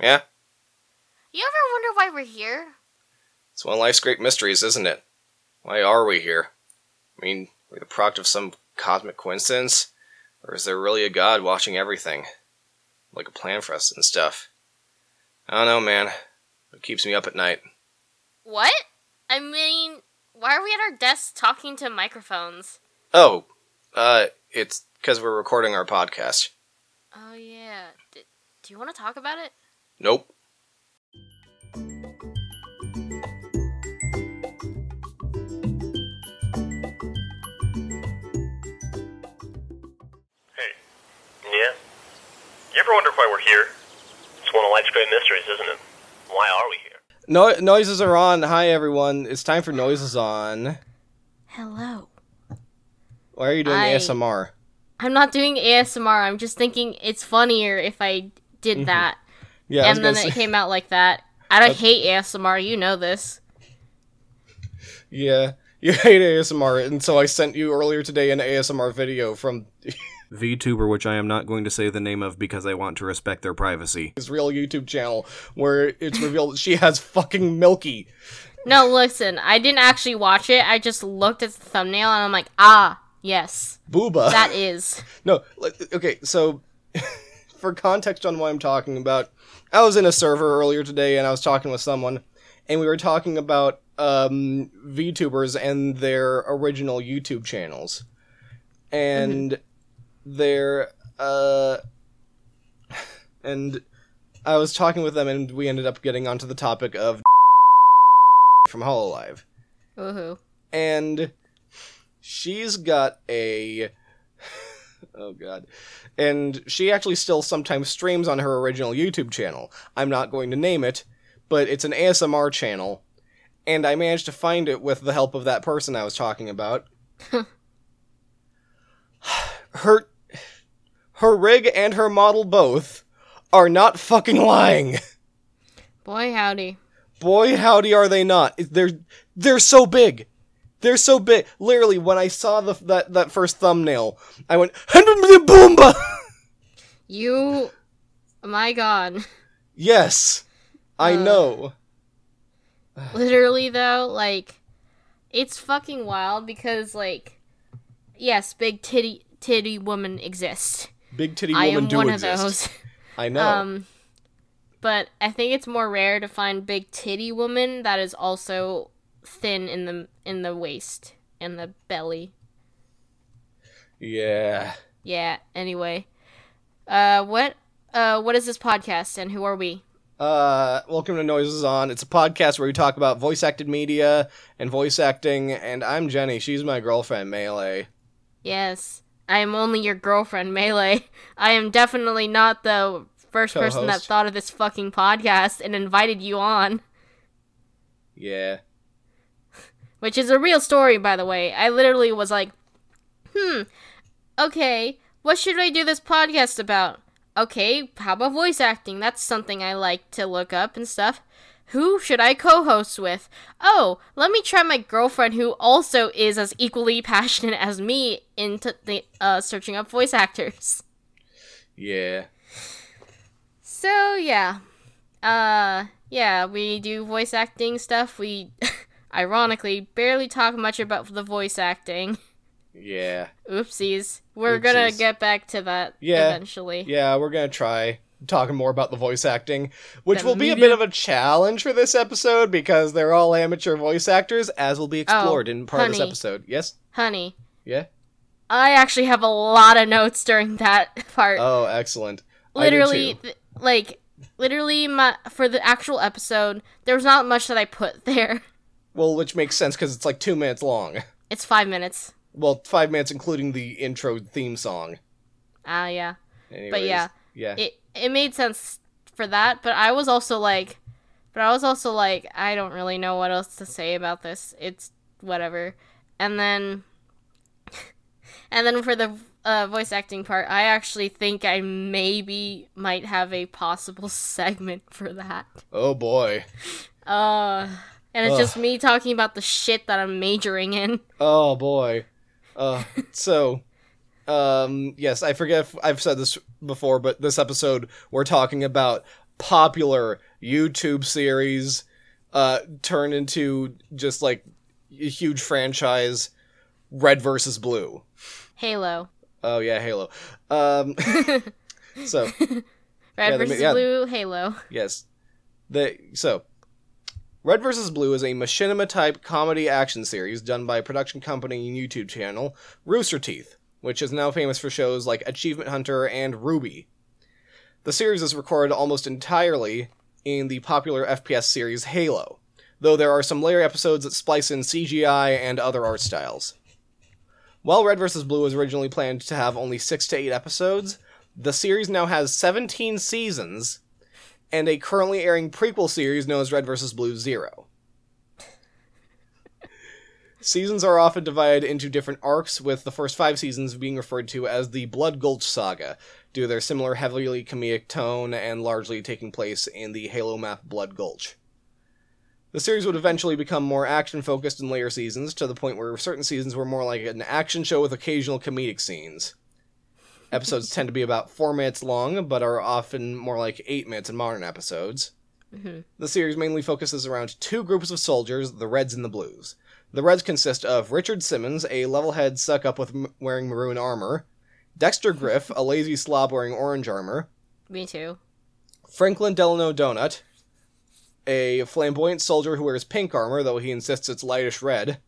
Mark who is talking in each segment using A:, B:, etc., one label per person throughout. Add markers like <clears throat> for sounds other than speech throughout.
A: Yeah?
B: You ever wonder why we're here?
A: It's one of life's great mysteries, isn't it? Why are we here? I mean, are we the product of some cosmic coincidence? Or is there really a god watching everything? Like a plan for us and stuff? I don't know, man. It keeps me up at night.
B: What? I mean, why are we at our desks talking to microphones?
A: Oh, uh, it's because we're recording our podcast.
B: Oh, yeah. D- do you want to talk about it?
A: Nope.
C: Hey. Yeah? You ever wonder why we're here? It's one of life's great mysteries, isn't it? Why are we here?
A: No, noises are on. Hi, everyone. It's time for noises on.
B: Hello.
A: Why are you doing
B: I-
A: ASMR?
B: I'm not doing ASMR. I'm just thinking it's funnier if I did mm-hmm. that.
A: Yeah,
B: and then
A: gonna
B: it
A: say-
B: came out like that. I don't hate ASMR. You know this.
A: Yeah, <laughs> you hate ASMR, and so I sent you earlier today an ASMR video from <laughs>
D: VTuber, which I am not going to say the name of because I want to respect their privacy.
A: his real YouTube channel, where it's revealed that she has fucking Milky.
B: No, listen. I didn't actually watch it. I just looked at the thumbnail and I'm like, ah, yes,
A: Booba.
B: that is. <laughs>
A: no, okay, so for context on what I'm talking about, I was in a server earlier today and I was talking with someone, and we were talking about um, VTubers and their original YouTube channels. And their, uh, and I was talking with them and we ended up getting onto the topic of <laughs> from Hololive.
B: Woohoo.
A: and she's got a oh god. And she actually still sometimes streams on her original youtube channel. I'm not going to name it but it's an asmr channel and i managed to find it with the help of that person i was talking about. <laughs> Her her rig and her model both are not fucking lying.
B: Boy, howdy.
A: boy howdy are they not. They're they're so big they're so big literally when i saw the that that first thumbnail i went boomba <laughs>
B: You. My god.
A: yes i
B: Uh.
A: know
B: Literally, though, like, it's fucking wild because, like, yes, big titty titty woman exists.
A: big titty
B: I
A: woman
B: am
A: do
B: one
A: exist
B: of those. <laughs>
A: i know
B: Um, but I think it's more rare to find big titty woman that is also thin in the in the waist and the belly.
A: yeah
B: Yeah. Anyway, uh, what uh, what is this podcast and who are we?
A: uh welcome to noises on it's a podcast where we talk about voice acted media and voice acting and i'm jenny she's my girlfriend melee
B: Yes, I am only your girlfriend, Melee. I am definitely not the first person that thought of this fucking podcast and invited you on.
A: yeah
B: Which is a real story, by the way. I literally was like, hmm, okay, what should I do this podcast about? Okay, how about voice acting? That's something I like to look up and stuff. Who should I co host with? Oh, let me try my girlfriend, who also is as equally <laughs> passionate as me into the, uh, searching up voice actors.
A: yeah
B: So, yeah. Uh, yeah, we do voice acting stuff. We, <laughs> ironically, barely talk much about the voice acting.
A: yeah
B: Oopsies. We're gonna get back to that
A: Yeah.
B: eventually.
A: Yeah, we're gonna try talking more about the voice acting, which
B: The
A: will be a bit of a challenge for this episode because they're all amateur voice actors, as will be oh, explored in part of this
B: Oh,
A: episode. Yes?
B: Honey,
A: Yeah?
B: I actually have a lot of notes during that <laughs> part.
A: Oh, excellent.
B: Literally, th- like, literally, my for the actual episode, there was not much that I put <laughs> there.
A: Well, which makes sense because it's like two minutes long. <laughs>
B: It's five minutes.
A: Well, five minutes including the intro theme song.
B: Ah, yeah.
A: Anyways,
B: yeah,
A: Yeah.
B: It it made sense for that, but I was also like, but I was also like, I don't really know what else to say about this. It's whatever. And then, <laughs> and then for the uh, voice acting part, I actually think I maybe might have a possible <laughs> segment for that.
A: oh boy.
B: Uh, and it's
A: Ugh.
B: just me talking about the shit that I'm majoring in.
A: Oh boy. Uh, <laughs> so, um, yes, I forget if I've said this before, but this episode we're talking about popular YouTube series uh, turned into just like a huge franchise, Red versus Blue.
B: Halo.
A: Oh yeah, Halo. Um, <laughs> so
B: Red
A: Yeah,
B: versus
A: yeah.
B: blue, Halo.
A: yes, the so Red vs. Blue is a machinima type comedy action series done by production company and YouTube channel Rooster Teeth, which is now famous for shows like Achievement Hunter and RWBY. The series is recorded almost entirely in the popular FPS series Halo, though there are some later episodes that splice in CGI and other art styles. While Red vs. Blue was originally planned to have only 6 to 8 episodes, the series now has 17 seasons and a currently airing prequel series known as Red vs. Blue Zero. Seasons are often divided into different arcs, with the first five seasons being referred to as the Blood Gulch Saga, due to their similar heavily comedic tone and largely taking place in the Halo map Blood Gulch. The series would eventually become more action focused in later seasons, to the point where certain seasons were more like an action show with occasional comedic scenes. Episodes tend to be about four minutes long, but are often more like eight minutes in modern episodes. Mm-hmm. The series mainly focuses around two groups of soldiers, the Reds and the Blues. The Reds consist of Richard Simmons, a level-head suck-up with m- wearing maroon armor, Dexter Grif, a lazy slob wearing orange armor,
B: Me too.
A: Franklin Delano Donut, a flamboyant soldier who wears pink armor, though he insists it's lightish red.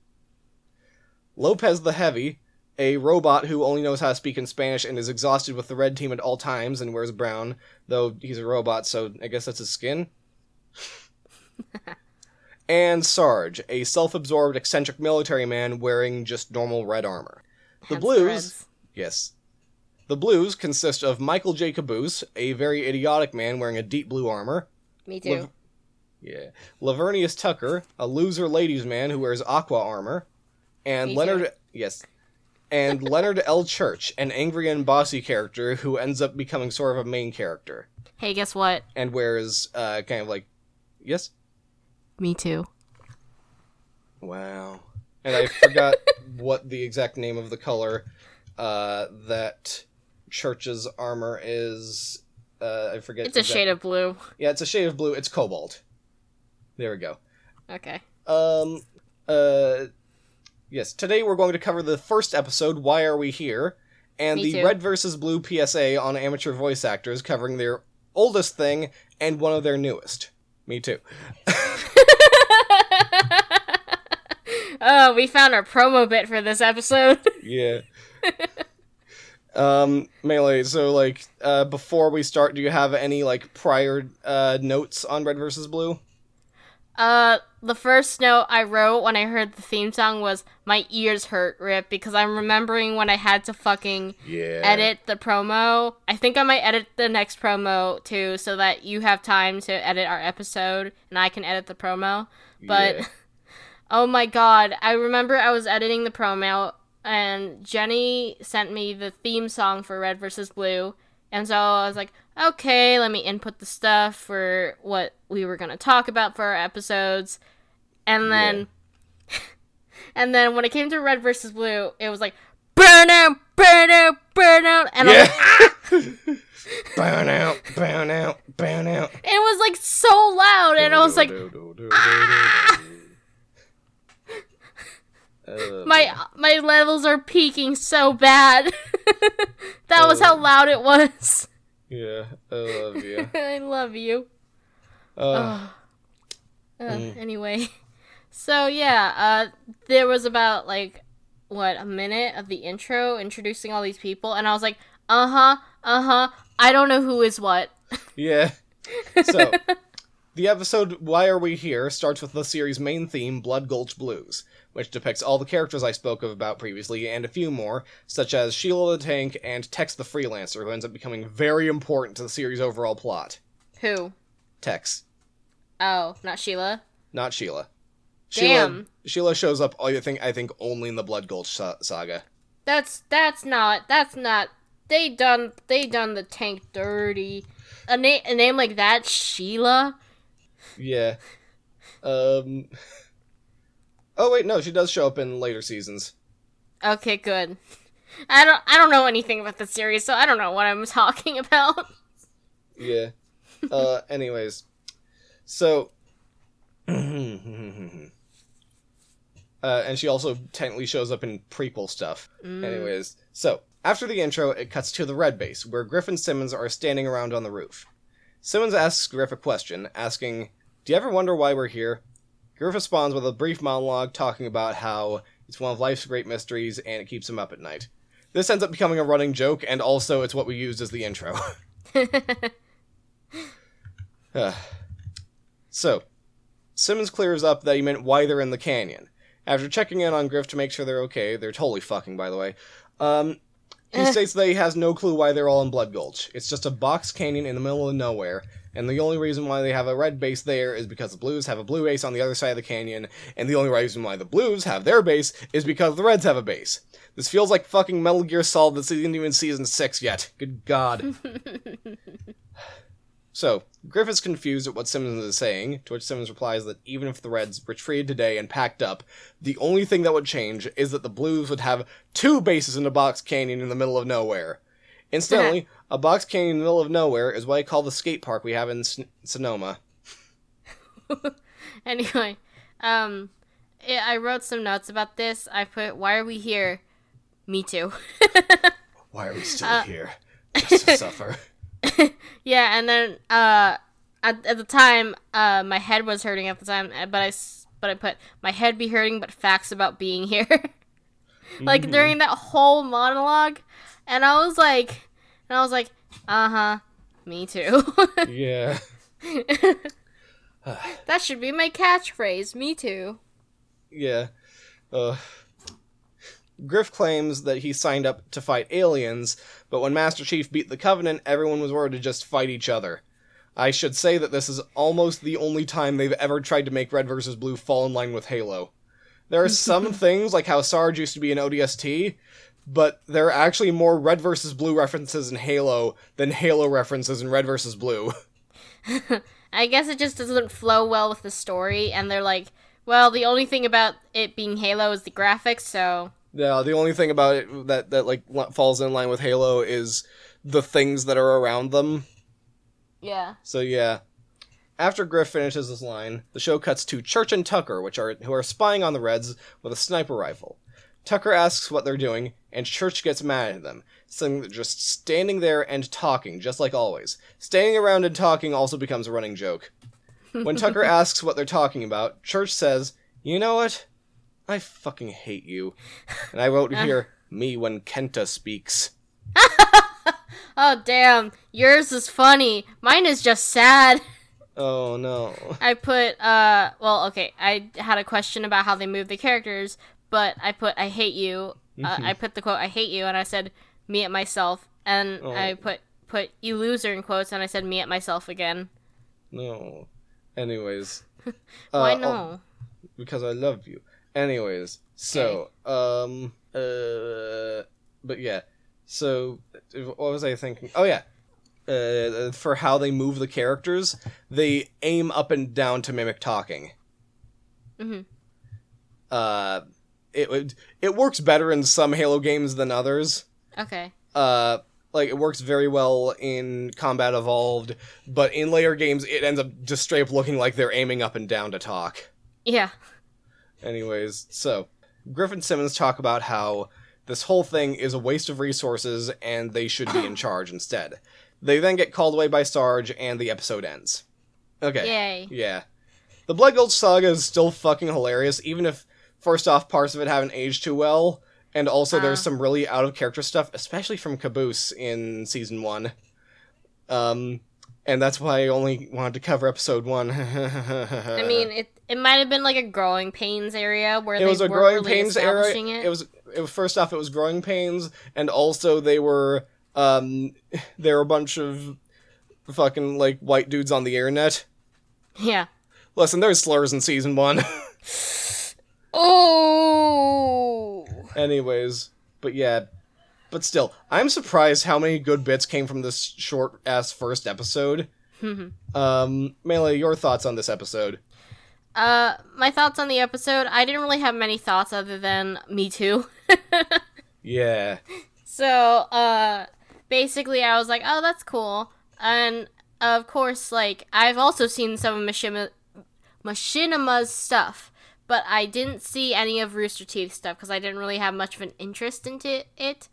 A: Lopez the Heavy, a robot who only knows how to speak in Spanish and is exhausted with the red team at all times and wears brown, though he's a robot, so I guess that's his skin. <laughs> and Sarge, a self absorbed, eccentric military man wearing just normal red armor. The
B: Hence
A: Blues. Yes. The Blues consist of Michael J. Caboose, a very idiotic man wearing a deep blue armor.
B: Me too.
A: Lav- yeah. Lavernius Tucker, a loser ladies man who wears aqua armor. And
B: Me
A: Leonard.
B: too.
A: Yes. And Leonard L. Church, an angry and bossy character who ends up becoming sort of a main character.
B: hey, guess what?
A: And wears, uh, kind of like. Yes?
B: Me too.
A: Wow. And I forgot <laughs> what the exact name of the color uh, that Church's armor is. Uh, I forget.
B: It's a
A: exact-
B: shade of blue.
A: Yeah, it's a shade of blue. It's cobalt. There we go.
B: Okay.
A: Um. Uh. Yes. Today we're going to cover the first episode. Why are we here? And
B: Me
A: the
B: too.
A: Red versus Blue PSA on amateur voice actors, covering their oldest thing and one of their newest. Me too. <laughs>
B: oh, we found our promo bit for this episode. <laughs>
A: Yeah. um, melee. So, like, uh, before we start, do you have any like prior uh notes on Red versus Blue?
B: Uh, the first note I wrote when I heard the theme song was "My ears hurt, Rip," because I'm remembering when I had to fucking
A: Yeah.
B: edit the promo. I think I might edit the next promo too, so that you have time to edit our episode and I can edit the promo. But
A: Yeah. <laughs>
B: oh my god, I remember I was editing the promo and Jenny sent me the theme song for Red versus Blue. And so I was like, okay, let me input the stuff for what we were going to talk about for our episodes. And then <laughs> and then when it came to Red versus Blue, it was like burn out, burn out, burn out and I was
A: Yeah.
B: like, <laughs>
A: burn out, burn out, burn out.
B: it was like so loud and I was like <laughs>
A: Uh,
B: my my levels are peaking so bad. That was how loud it was.
A: yeah, I love you. <laughs>
B: I love you.
A: Uh,
B: Uh,
A: Mm.
B: Anyway, so yeah, uh, there was about like what a minute of the intro introducing all these people, and I was like, uh huh, uh huh. I don't know who is what.
A: yeah. <laughs> So, the episode "Why Are We Here" starts with the series' main theme, "Blood Gulch Blues," which depicts all the characters I spoke of about previously and a few more, such as Sheila the Tank and Tex the Freelancer, who ends up becoming very important to the series' overall plot.
B: Who?
A: Tex,
B: Oh, not Sheila.
A: not Sheila.
B: Damn.
A: Sheila, Sheila shows up. I think I think only in the Blood Gulch saga.
B: That's that's not that's not. They done they done the tank dirty. A name a name like that, Sheila.
A: Yeah. Um. <laughs> Oh wait, no, she does show up in later seasons.
B: Okay, good. I don't I don't know anything about the series, so I don't know what I'm <laughs> talking about.
A: Yeah. uh, <laughs> anyways, so. <clears throat> uh, and she also technically shows up in prequel stuff. Anyways, so after the intro, it cuts to the red base, where Grif and Simmons are standing around on the roof. Simmons asks Grif a question, asking, Do you ever wonder why we're here? Grif responds with a brief monologue talking about how it's one of life's great mysteries and it keeps him up at night. This ends up becoming a running joke, and also it's what we used as the intro. Uh, <laughs> <laughs> so, Simmons clears up that he meant why they're in the canyon. After checking in on Grif to make sure they're okay, they're totally fucking, by the way, um, he states that he has no clue why they're all in Blood Gulch. It's just a box canyon in the middle of nowhere, and the only reason why they have a red base there is because the Blues have a blue base on the other side of the canyon, and the only reason why the Blues have their base is because the Reds have a base. This feels like fucking Metal Gear Solid that's isn't even season 6 yet. Good god. <laughs> So, Grif is confused at what Simmons is saying, to which Simmons replies that even if the Reds retreated today and packed up, the only thing that would change is that the Blues would have two bases in a box canyon in the middle of nowhere. Incidentally, <laughs> a box canyon in the middle of nowhere is what I call the skate park we have in S- Sonoma. <laughs>
B: Anyway, um, yeah, I wrote some notes about this. I put, "Why are we here?" Me too. <laughs>
A: Why are we still here? Just to <laughs> suffer.
B: yeah, and then uh, at, at the time, uh, my head was hurting at the time, uh, but I s- but I put my head be hurting, but facts about being here. like during that whole monologue, and I was like, and I was like, uh huh, me too. <laughs>
A: Yeah.
B: that should be my catchphrase. Me too.
A: Yeah. Uh, Grif claims that he signed up to fight aliens, but when Master Chief beat the Covenant, everyone was ordered to just fight each other. I should say that this is almost the only time they've ever tried to make Red vs. Blue fall in line with Halo. There are some <laughs> things, like how Sarge used to be an ODST, but there are actually more Red versus Blue references in Halo than Halo references in Red versus Blue. <laughs>
B: I guess it just doesn't flow well with the story, and they're like, well, the only thing about it being Halo is the graphics, so
A: Yeah, the only thing about it that that like falls in line with Halo is the things that are around them.
B: yeah.
A: So yeah. After Grif finishes this line, the show cuts to Church and Tucker, which are who are spying on the Reds with a sniper rifle. Tucker asks what they're doing, and Church gets mad at them, saying they're just standing there and talking, just like always. Standing around and talking also becomes a running joke. <laughs> When Tucker asks what they're talking about, Church says, You know what? I fucking hate you. And I wrote <laughs> here, me when Kenta speaks. <laughs>
B: Oh damn, yours is funny. Mine is just sad.
A: Oh no.
B: I put uh well, okay, I had a question about how they move the characters, but I put I hate you. Uh, I put the quote I hate you and I said me at myself and
A: Oh.
B: I put put you loser in quotes and I said me at myself again.
A: No. Anyways. <laughs>
B: Why
A: Uh,
B: no?
A: oh, because I love you. Anyways, so um uh but yeah. So what was I thinking? Oh yeah. Uh, for how they move the characters, they aim up and down to mimic talking.
B: Mhm.
A: Uh it would it works better in some Halo games than others.
B: Okay.
A: uh like it works very well in combat evolved but in later games it ends up just straight up looking like they're aiming up and down to talk
B: Yeah.
A: anyways so griffin simmons talk about how this whole thing is a waste of resources and they should be in <gasps> charge instead they then get called away by sarge and the episode ends okay
B: Yay.
A: yeah the blood gulch saga is still fucking hilarious even if first off parts of it haven't aged too well and also there's
B: Uh.
A: some really out of character stuff especially from caboose in season one um and that's why i only wanted to cover episode one <laughs>
B: I mean, it it might have been like a growing pains area where
A: it
B: they
A: was a growing
B: really
A: pains
B: area.
A: it.
B: it.
A: was it was first off it was growing pains and also they were um <laughs> there were a bunch of fucking like white dudes on the internet
B: Yeah.
A: listen there's slurs in season one <laughs>
B: Oh.
A: Anyways, but yeah, but still, I'm surprised how many good bits came from this short ass first episode. <laughs> um, Melee, your thoughts on this episode?
B: Uh, my thoughts on the episode. I didn't really have many thoughts other than me too. <laughs>
A: Yeah,
B: So, uh, basically, I was like, oh, that's cool. And of course, like I've also seen some of Machinima, Machinima's stuff, but I didn't see any of Rooster Teeth stuff because I didn't really have much of an interest into it.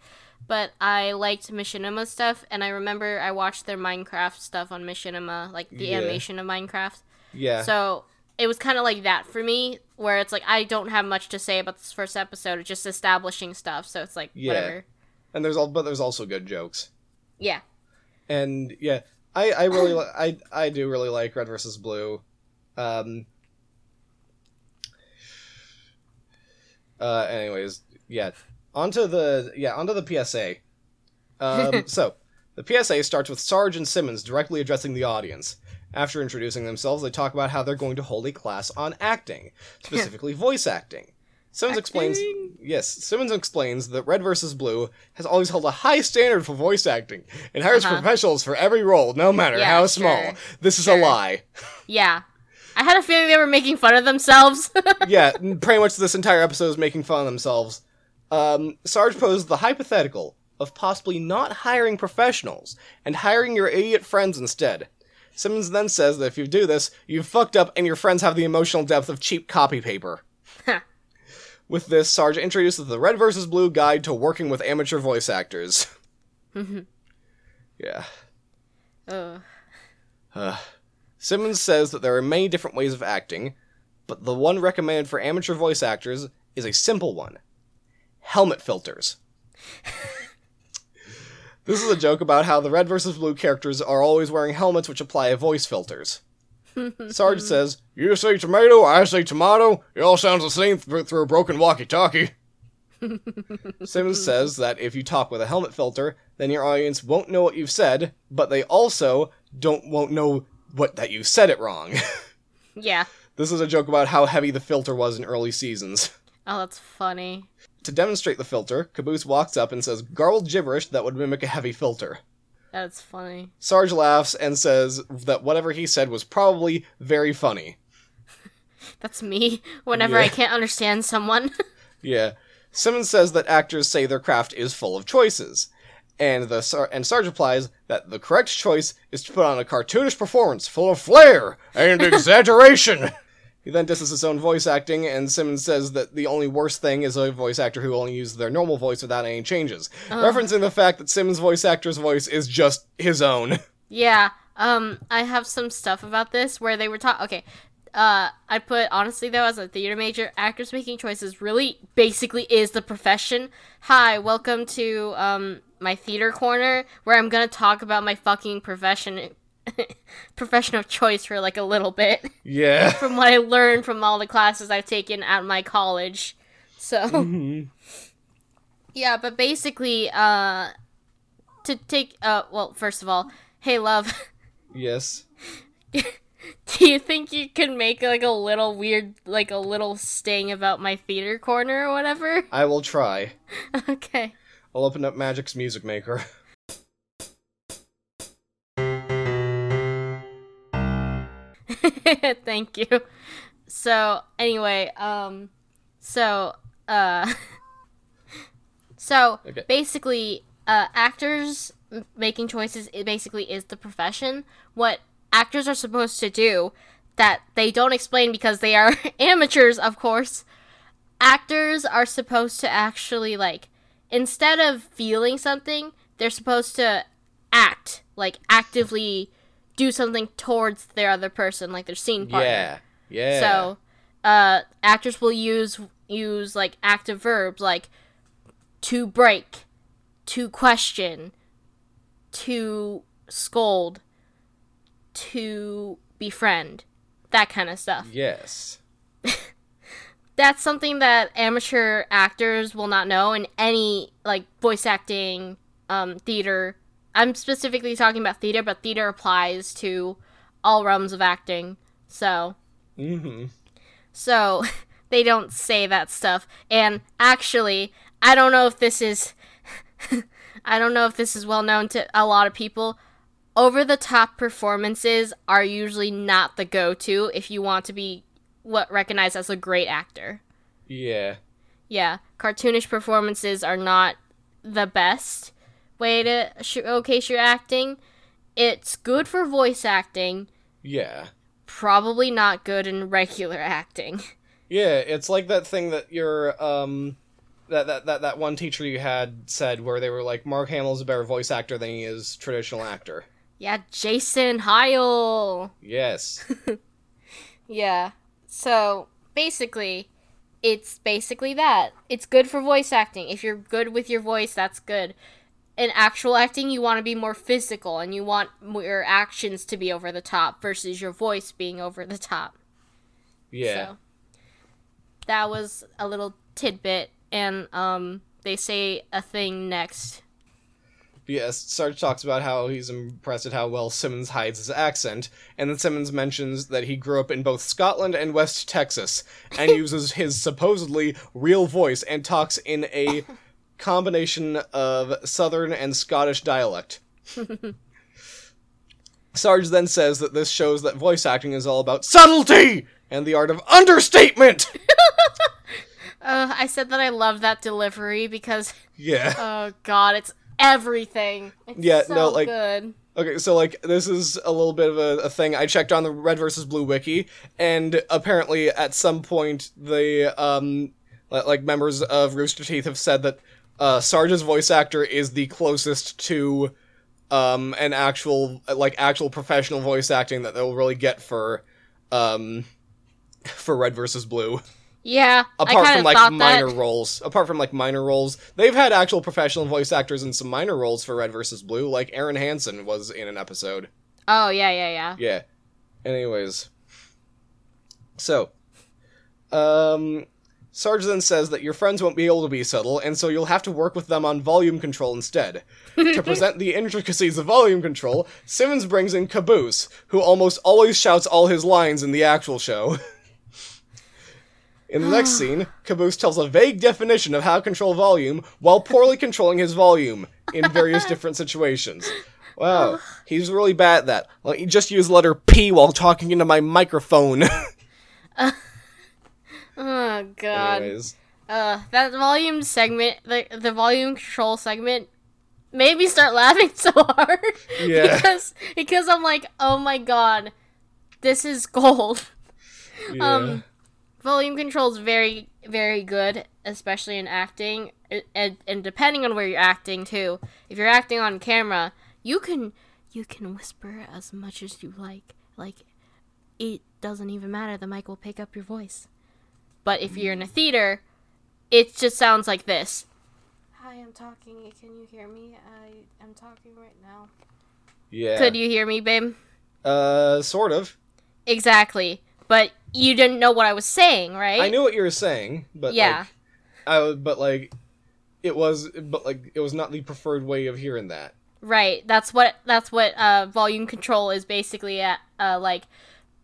B: But I liked Machinima stuff, and I remember I watched their Minecraft stuff on Machinima, like the
A: Yeah.
B: animation of Minecraft.
A: Yeah.
B: So it was kind of like that for me, where it's like I don't have much to say about this first episode, it's just establishing stuff. So it's like
A: Yeah.
B: whatever.
A: and there's all but there's also good jokes.
B: Yeah.
A: And yeah, I I really I I do really like Red versus Blue. Um Uh anyways, yeah. Onto the yeah, onto the PSA. Um <laughs> so, the PSA starts with Sarge and Simmons directly addressing the audience. After introducing themselves, they talk about how they're going to hold a class on acting, specifically <laughs> voice acting. Simmons explains Yes, Simmons explains that Red vs. Blue has always held a high standard for voice acting and hires
B: Uh-huh.
A: professionals for every role, no matter
B: Yeah,
A: how
B: sure,
A: small. This is
B: sure.
A: a lie. <laughs>
B: Yeah. I had a feeling they were making fun of themselves. <laughs>
A: yeah, pretty much this entire episode is making fun of themselves. Um, Sarge posed the hypothetical of possibly not hiring professionals and hiring your idiot friends instead. Simmons then says that if you do this, you've fucked up and your friends have the emotional depth of cheap copy paper. <laughs> With this, Sarge introduces the Red vs. Blue guide to working with amateur voice actors. <laughs> yeah.
B: Ugh.
A: Uh, Simmons says that there are many different ways of acting, but the one recommended for amateur voice actors is a simple one helmet filters. <laughs> this is a joke about how the red versus blue characters are always wearing helmets which apply voice filters. <laughs> Sarge says, You say tomato, I say tomato, it all sounds the same th- through a broken walkie talkie. <laughs> Simmons says that if you talk with a helmet filter, then your audience won't know what you've said, but they also don't won't know what that you said it wrong. <laughs>
B: Yeah.
A: this is a joke about how heavy the filter was in early seasons.
B: Oh, that's funny.
A: To demonstrate the filter, Caboose walks up and says garbled gibberish that would mimic a heavy filter.
B: That's funny.
A: Sarge laughs and says that whatever he said was probably very funny. <laughs>
B: That's me whenever
A: Yeah.
B: I can't understand someone. <laughs>
A: Yeah. Simmons says that actors say their craft is full of choices. And the and Sarge replies that the correct choice is to put on a cartoonish performance full of flair and <laughs> exaggeration. he then disses his own voice acting, and Simmons says that the only worst thing is a voice actor who only uses their normal voice without any changes, referencing the fact that Simmons' voice actor's voice is just his own.
B: yeah. Um, I have some stuff about this where they were talking. Okay. Uh, I put honestly though, as a theater major, actors making choices really basically is the profession. Hi, welcome to um my theater corner where I'm gonna talk about my fucking profession, <laughs> profession of choice for like a little bit.
A: yeah. <laughs>
B: from what I learned from all the classes I've taken at my college. So Yeah, but basically, uh to take uh well, first of all, hey love, <laughs>
A: Yes. <laughs>
B: do you think you can make like a little weird like a little sting about my theater corner or whatever? <laughs>
A: I will try.
B: okay.
A: I'll open up Magix Music Maker. <laughs>
B: Thank you. So, anyway, um so uh so
A: Okay.
B: basically uh actors m- making choices it basically is the profession. What actors are supposed to do that they don't explain because they are <laughs> amateurs, of course. Actors are supposed to actually like instead of feeling something, they're supposed to act, like actively do something towards their other person, like their scene partner.
A: Yeah. Yeah.
B: So, uh, actors will use use like active verbs like to break, to question, to scold, to befriend, that kind of stuff.
A: Yes. <laughs>
B: That's something that amateur actors will not know in any like voice acting, um, theater. I'm specifically talking about theater, but theater applies to all realms of acting. So,
A: Mm-hmm.
B: so <laughs> they don't say that stuff. And actually, I don't know if this is <laughs> I don't know if this is well known to a lot of people. Over the top performances are usually not the go to if you want to be what recognized as a great actor.
A: Yeah.
B: Yeah, cartoonish performances are not the best way to showcase your acting. it's good for voice acting,
A: Yeah.
B: probably not good in regular acting. <laughs>
A: Yeah, it's like that thing that your um that, that that that one teacher you had said where they were like Mark Hamill's a better voice actor than he is traditional actor.
B: Yeah, Jason Heil.
A: Yes. <laughs>
B: Yeah. So basically, it's basically that. It's good for voice acting. If you're good with your voice, that's good. In actual acting, you want to be more physical and you want your actions to be over the top versus your voice being over the top.
A: Yeah.
B: So that was a little tidbit, and um, they say a thing next.
A: Yes, Sarge talks about how he's impressed at how well Simmons hides his accent, and then Simmons mentions that he grew up in both Scotland and West Texas, and <laughs> uses his supposedly real voice and talks in a combination of Southern and Scottish dialect. <laughs> Sarge then says that this shows that voice acting is all about subtlety and the art of understatement. <laughs>
B: Uh, I said that I love that delivery because,
A: yeah.
B: oh god, it's everything. It's
A: Yeah,
B: so
A: no, like-
B: good.
A: Okay, so like this is a little bit of a, a thing. I checked on the Red versus Blue wiki, and apparently at some point the um like members of Rooster Teeth have said that uh, Sarge's voice actor is the closest to um an actual like actual professional voice acting that they'll really get for um <laughs> for Red versus Blue.
B: Yeah,
A: Apart from like minor
B: that.
A: roles, apart from like minor roles, they've had actual professional voice actors in some minor roles for Red versus Blue. Like Aaron Hansen was in an episode.
B: Oh yeah, yeah, yeah.
A: Yeah. Anyways. So, um, Sarge then says that your friends won't be able to be subtle, and so you'll have to work with them on volume control instead. to <laughs> present the intricacies of volume control, Simmons brings in Caboose, who almost always shouts all his lines in the actual show. <laughs> In the next scene, Caboose tells a vague definition of how to control volume while poorly controlling his volume in various different situations. Wow, he's really bad at that. Let me just use letter P while talking into my microphone. <laughs> <laughs>
B: Oh god.
A: Anyways,
B: Uh, that volume segment, the the volume control segment, made me start laughing <laughs> so hard.
A: Yeah.
B: because because I'm like, oh my god, this is gold.
A: yeah.
B: Um, volume control is very very good, especially in acting, and and depending on where you're acting too. If you're acting on camera, you can you can whisper as much as you like. Like, it doesn't even matter. The mic will pick up your voice. But if you're in a theater, it just sounds like this. Hi, I'm talking. Can you hear me? I am talking right now.
A: yeah.
B: Could you hear me, babe?
A: Uh, sort of.
B: Exactly. But you didn't know what I was saying, right?
A: I knew what you were saying, but
B: Yeah.
A: like, I would, but like, it was, but like, it was not the preferred way of hearing that.
B: Right. That's what that's what uh, volume control is basically at. Uh, like,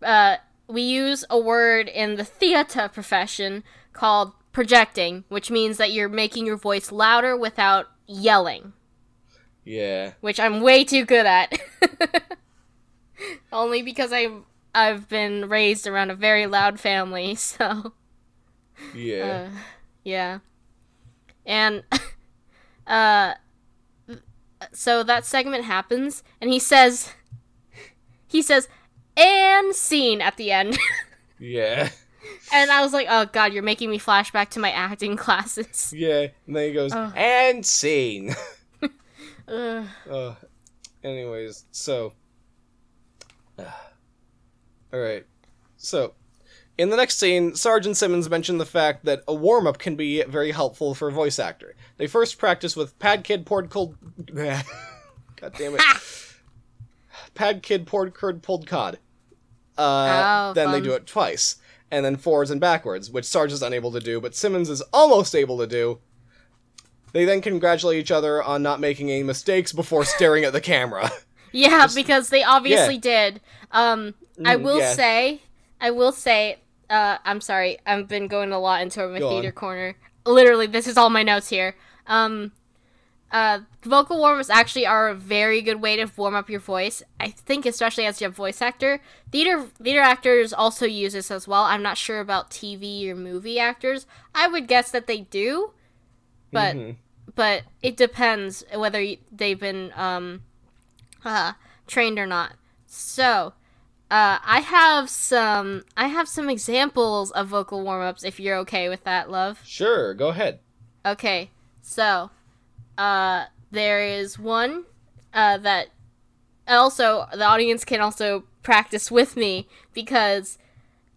B: uh, we use a word in the theater profession called projecting, which means that you're making your voice louder without yelling,
A: Yeah.
B: which I'm way too good at. <laughs> Only because I I've been raised around a very loud family, <laughs> so
A: Yeah.
B: uh, yeah. And <laughs> uh so that segment happens and he says he says and scene at the end. <laughs>
A: yeah.
B: and I was like, "Oh god, you're making me flashback to my acting classes."
A: Yeah. And then he goes,
B: Ugh.
A: and scene.
B: Ugh.
A: Uh, anyways, so. Alright. So, in the next scene, Sergeant Simmons mentioned the fact that a warm up can be very helpful for a voice actor. They first practice with Pad Kid Poured Cold. <laughs> God damn it. <laughs> Pad Kid Poured Curd Pulled Cod. Uh,
B: Oh,
A: then they do it twice. And then forwards and backwards, which Sarge is unable to do, but Simmons is almost able to do. They then congratulate each other on not making any mistakes before staring at the camera. <laughs>
B: Yeah, because they obviously
A: yeah.
B: did. Um I
A: Mm,
B: will say I will say uh I'm sorry. I've been going a lot into my
A: Go
B: theater
A: on.
B: corner. Literally, this is all my notes here. Um uh vocal warm-ups actually are a very good way to warm up your voice. I think especially as your voice actor. Theater theater actors also use this as well. I'm not sure about TV or movie actors. I would guess that they do. But
A: Mhm.
B: but it depends whether they've been um uh trained or not. So, uh, I have some I have some examples of vocal warm ups if you're okay with that, love.
A: Sure, go ahead.
B: Okay, so uh, there is one uh, that also the audience can also practice with me because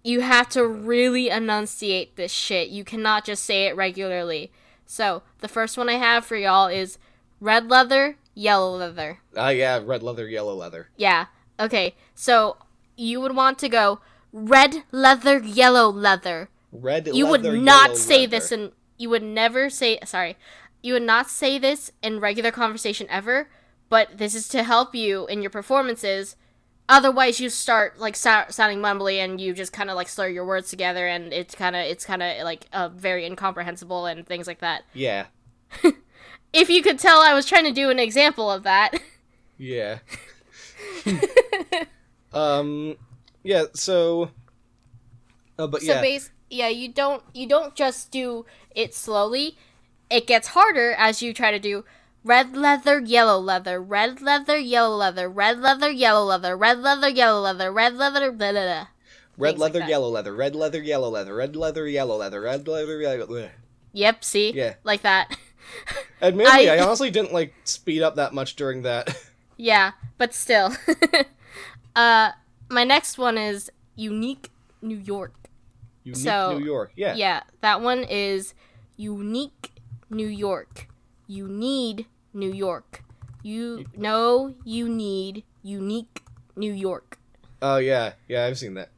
B: you have to really enunciate this shit. You cannot just say it regularly. So the first one I have for y'all is red leather, yellow leather.
A: Ah, yeah, red leather, yellow leather.
B: Yeah. Okay. So you would want to go red leather, yellow leather.
A: Red
B: You would
A: leather,
B: not say
A: leather.
B: this in. You would never say. Sorry. You would not say this in regular conversation ever. But this is to help you in your performances. Otherwise, you start like sou- sounding mumbly, and you just kind of like slur your words together, and it's kind of it's kind of like uh, very incomprehensible and things like that.
A: Yeah, <laughs>
B: If you could tell, I was trying to do an example of that.
A: yeah. <laughs> <laughs> um, yeah. So, uh, but
B: So
A: yeah,
B: base yeah, you don't you don't just do it slowly. It gets harder as you try to do red leather, yellow leather, red leather, yellow leather, red leather, yellow leather, red leather, yellow leather, red leather, blah, blah, blah.
A: red
B: like
A: leather,
B: that.
A: yellow leather, red leather, yellow leather, red leather, yellow leather, red leather, yellow. Leather.
B: Yep, see?
A: Yeah.
B: Like that. <laughs>
A: Admittedly, I,
B: I-
A: honestly didn't like speed up that much during that. <laughs>
B: yeah, but still. <laughs> uh my next one is unique New York.
A: Unique
B: So,
A: New York. Yeah.
B: Yeah, that one is unique New York. You need New York. You know you need unique New York.
A: Oh yeah, yeah. I've seen that.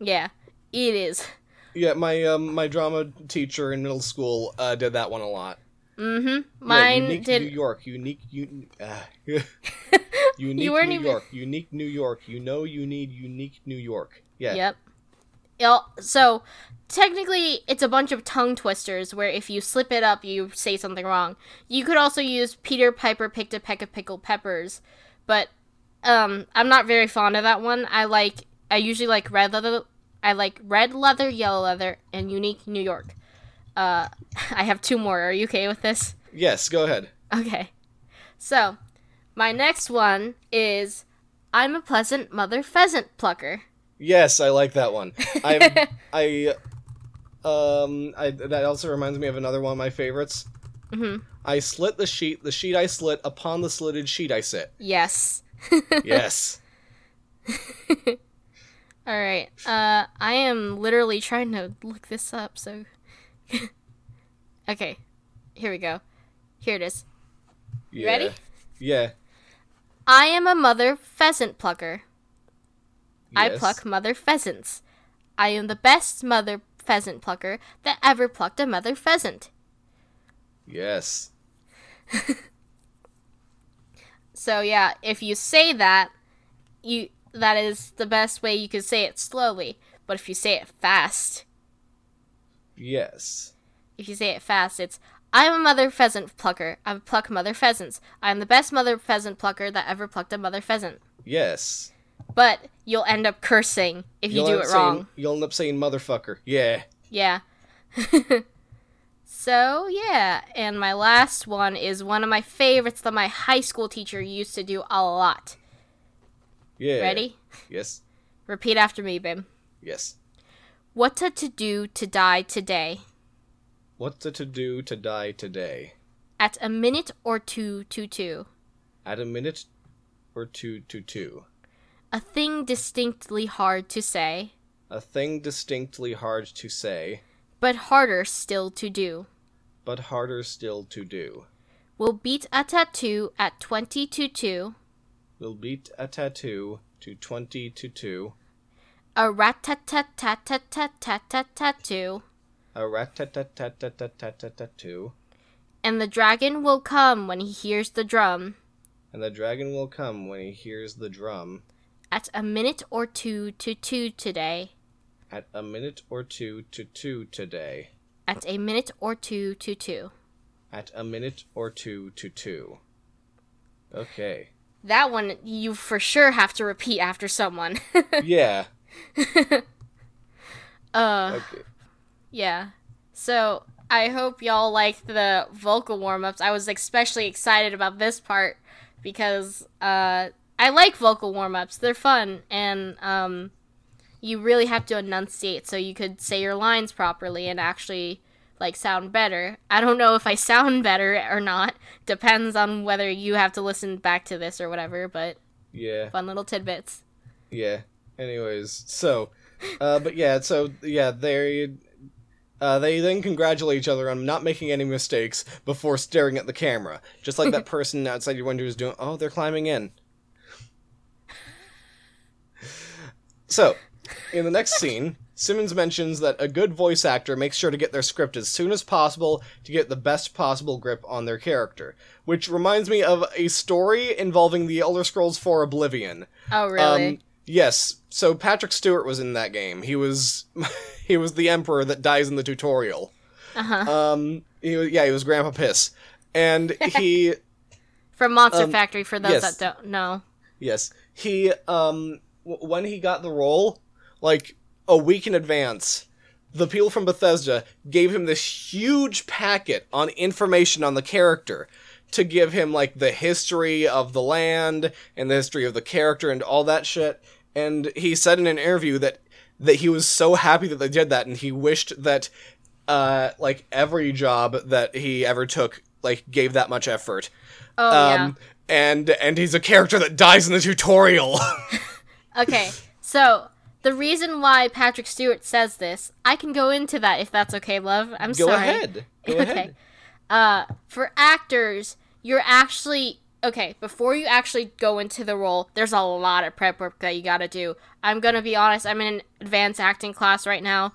B: Yeah, it is.
A: Yeah, my um my drama teacher in middle school uh did that one a lot.
B: Mm-hmm.
A: Yeah,
B: Mine
A: unique
B: did.
A: New York, unique, un- uh, <laughs> <laughs> unique
B: weren't
A: New
B: even-
A: York, unique New York. You know you need unique New York. Yeah.
B: Yep. Yep. So technically, it's a bunch of tongue twisters where if you slip it up, you say something wrong. You could also use Peter Piper picked a peck of pickled peppers, but um, I'm not very fond of that one. I like. I usually like red leather. I like red leather, yellow leather, and unique New York. Uh, <laughs> I have two more. Are you okay with this?
A: Yes. Go ahead.
B: Okay. So, my next one is I'm a pleasant mother pheasant plucker.
A: Yes, I like that one. I <laughs> I um I that also reminds me of another one of my favorites.
B: Mhm.
A: I slit the sheet. The sheet I slit. Upon the slitted sheet I sit.
B: Yes. <laughs>
A: Yes. <laughs>
B: All right. Uh, I am literally trying to look this up. So, okay, here we go. Here it is.
A: Yeah.
B: ready?
A: Yeah.
B: I am a mother pheasant plucker. I pluck mother pheasants. I am the best mother pheasant plucker that ever plucked a mother pheasant.
A: Yes. <laughs>
B: So yeah, if you say that, you that is the best way you could say it slowly. But if you say it fast,
A: Yes.
B: if you say it fast, it's I am a mother pheasant plucker. I pluck mother pheasants. I am the best mother pheasant plucker that ever plucked a mother pheasant.
A: Yes.
B: But you'll end up cursing if you
A: You'll
B: do it
A: saying-
B: wrong.
A: You'll end up saying motherfucker. Yeah.
B: Yeah. <laughs> so, yeah. And my last one is one of my favorites that my high school teacher used to do a lot.
A: Yeah.
B: Ready?
A: Yes.
B: Repeat after me, babe.
A: Yes.
B: What to do to die today?
A: What's a to do to die today?
B: At a minute or two to two.
A: At a minute or two to two.
B: A thing distinctly hard to say.
A: A thing distinctly hard to say.
B: But harder still to do.
A: But harder still to do.
B: We'll beat a tattoo at twenty to two.
A: We'll beat a tattoo to twenty to two.
B: A rat tat tat tat tat tat tat tattoo.
A: A rat tat tat tat tat tat tat tat tattoo.
B: And the dragon will come when he hears the drum.
A: And the dragon will come when he hears the drum.
B: At a minute or two to two today.
A: At a minute or two to two today.
B: At a minute or two to two.
A: At a minute or two to two. Okay.
B: That one you for sure have to repeat after someone.
A: Yeah.
B: uh,
A: Okay.
B: Yeah. So I hope y'all liked the vocal warm ups. I was especially excited about this part because uh, I like vocal warm ups. They're fun, and um, you really have to enunciate so you could say your lines properly and actually like sound better. I don't know if I sound better or not. Depends on whether you have to listen back to this or whatever. But
A: Yeah.
B: fun little tidbits.
A: Yeah. Anyways, so, uh, but yeah, so yeah, they, uh, they then congratulate each other on not making any mistakes before staring at the camera, just like that <laughs> person outside your window is doing. Oh, they're climbing in. So, in the next scene, Simmons mentions that a good voice actor makes sure to get their script as soon as possible to get the best possible grip on their character, which reminds me of a story involving the Elder Scrolls IV Oblivion.
B: Oh really?
A: Um, yes. So Patrick Stewart was in that game. He was <laughs> he was the emperor that dies in the tutorial.
B: uh-huh.
A: Um, he was, yeah, he was Grandpa Piss, and <laughs> he
B: From Monster
A: um,
B: Factory for those
A: yes.
B: that don't know.
A: yes he um w- when he got the role, like a week in advance. The people from Bethesda gave him this huge packet on information on the character to give him like the history of the land and the history of the character and all that shit. And he said in an interview that that he was so happy that they did that and he wished that uh like every job that he ever took like gave that much effort.
B: Oh
A: um and and he's a character that dies in the tutorial. <laughs>
B: Okay. So the reason why Patrick Stewart says this, I can go into that if that's okay, love. I'm
A: Go
B: sorry.
A: ahead. Go <laughs>
B: okay.
A: ahead.
B: Uh, for actors, you're actually okay. Before you actually go into the role, there's a lot of prep work that you gotta do. I'm gonna be honest. I'm in an advanced acting class right now,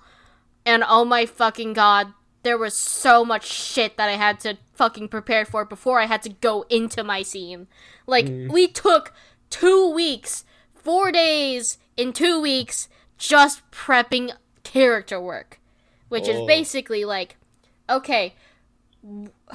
B: and oh my fucking god, there was so much shit that I had to fucking prepare for before I had to go into my scene. Like mm. we took two weeks, four days in two weeks, just prepping character work, which is
A: Oh.
B: basically like, okay,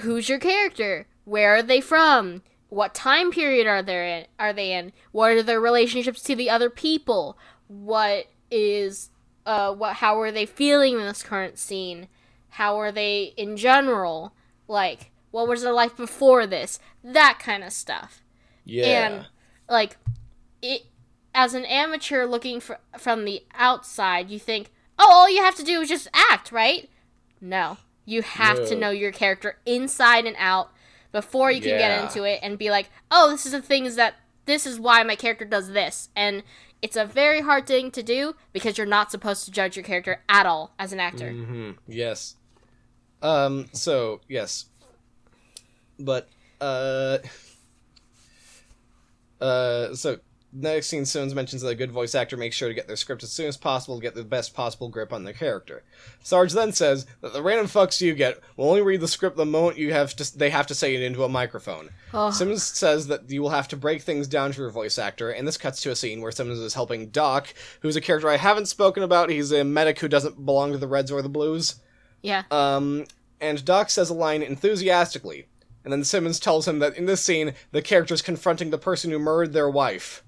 B: who's your character? Where are they from? What time period are they in? Are they in? What are their relationships to the other people? What is uh what how are they feeling in this current scene? How are they in general? Like what was their life before this? That kind of stuff
A: Yeah.
B: and like it as an amateur looking fr- from the outside you think oh all you have to do is just act right no you have to know your character inside and out before you can
A: Yeah.
B: get into it and be like oh this is the things that this is why my character does this and it's a very hard thing to do because you're not supposed to judge your character at all as an actor
A: hmm Yes. Um. So yes. But uh. <laughs> Uh. So next scene, Simmons mentions that a good voice actor makes sure to get their script as soon as possible to get the best possible grip on their character. Sarge then says that the random fucks you get will only read the script the moment you have to. They have to say it into a microphone.
B: Oh.
A: Simmons says that you will have to break things down to your voice actor, and this cuts to a scene where Simmons is helping Doc, who's a character I haven't spoken about. He's a medic who doesn't belong to the Reds or the Blues.
B: yeah
A: Um, and Doc says a line enthusiastically, and then Simmons tells him that in this scene, the character is confronting the person who murdered their wife.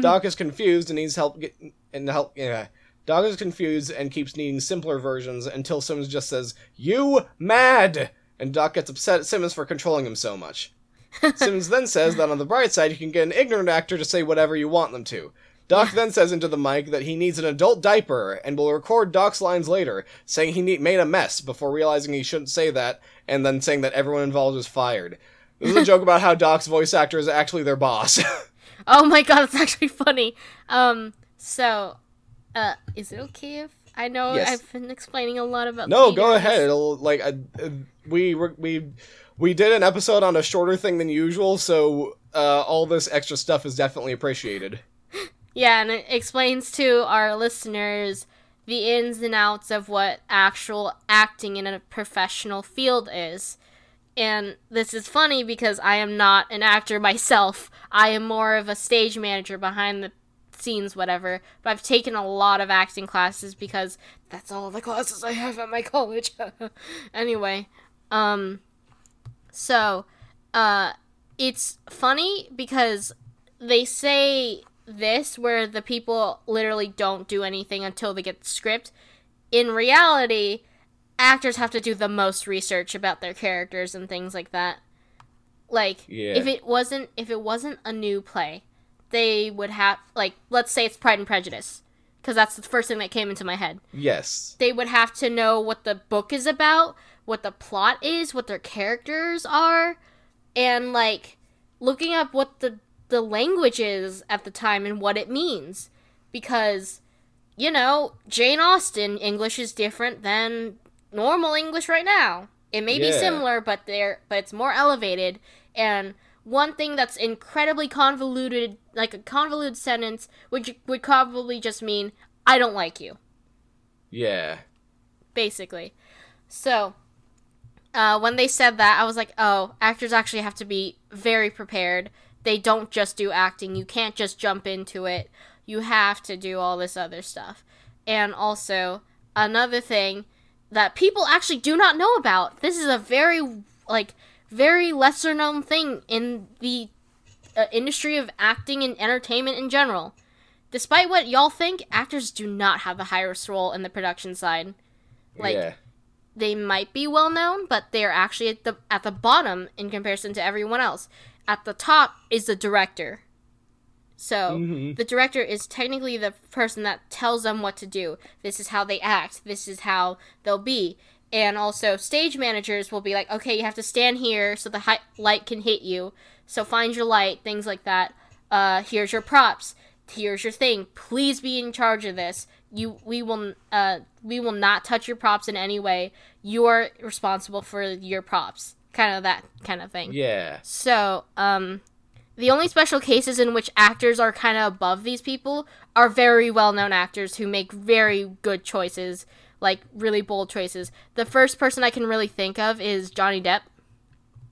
A: Doc is confused and needs help get and help. Yeah, Doc is confused and keeps needing simpler versions until Simmons just says, "You mad!" and Doc gets upset at Simmons for controlling him so much. <laughs> Simmons then says that on the bright side, you can get an ignorant actor to say whatever you want them to. Doc then says into the mic that he needs an adult diaper and will record Doc's lines later, saying he need- made a mess before realizing he shouldn't say that, and then saying that everyone involved was fired. This is a joke about how Doc's voice actor is actually their boss. <laughs>
B: Oh my god, it's actually funny. Um, so, uh, is it okay if I know
A: Yes.
B: I've been explaining a lot about?
A: no,
B: theater
A: go ahead. It'll like uh, we we we did an episode on a shorter thing than usual, so uh, all this extra stuff is definitely appreciated. <laughs>
B: Yeah, and it explains to our listeners the ins and outs of what actual acting in a professional field is. And this is funny because I am not an actor myself. I am more of a stage manager behind the scenes, whatever. But I've taken a lot of acting classes because that's all the classes I have at my college. <laughs> anyway, um, so, uh, it's funny because they say this where the people literally don't do anything until they get the script. In reality, actors have to do the most research about their characters and things like that. Like
A: Yeah.
B: if it wasn't if it wasn't a new play, they would have like let's say it's Pride and Prejudice because that's the first thing that came into my head.
A: Yes.
B: They would have to know what the book is about, what the plot is, what their characters are, and like looking up what the the language is at the time and what it means because you know, Jane Austen English is different than normal English right now. It may be similar, but they're but it's more elevated. And one thing that's incredibly convoluted, like a convoluted sentence, which would probably just mean "I don't like you,"
A: Yeah.
B: basically. So, uh, when they said that, I was like, "Oh, actors actually have to be very prepared. They don't just do acting. You can't just jump into it. You have to do all this other stuff." And also, another thing that people actually do not know about. This is a very like very lesser known thing in the uh, industry of acting and entertainment in general. Despite what y'all think, actors do not have the highest role in the production side. Like
A: yeah.
B: they might be well known, but they're actually at the at the bottom in comparison to everyone else. At the top is the director. So
A: Mhm.
B: the director is technically the person that tells them what to do. This is how they act. This is how they'll be. And also, stage managers will be like, okay, you have to stand here so the hi- light can hit you. So find your light, things like that. Uh, here's your props. Here's your thing. Please be in charge of this. You, we will, uh, we will not touch your props in any way. You are responsible for your props. Kind of that kind of thing.
A: Yeah.
B: So, um, the only special cases in which actors are kind of above these people are very well known actors who make very good choices, like really bold choices. The first person I can really think of is Johnny Depp.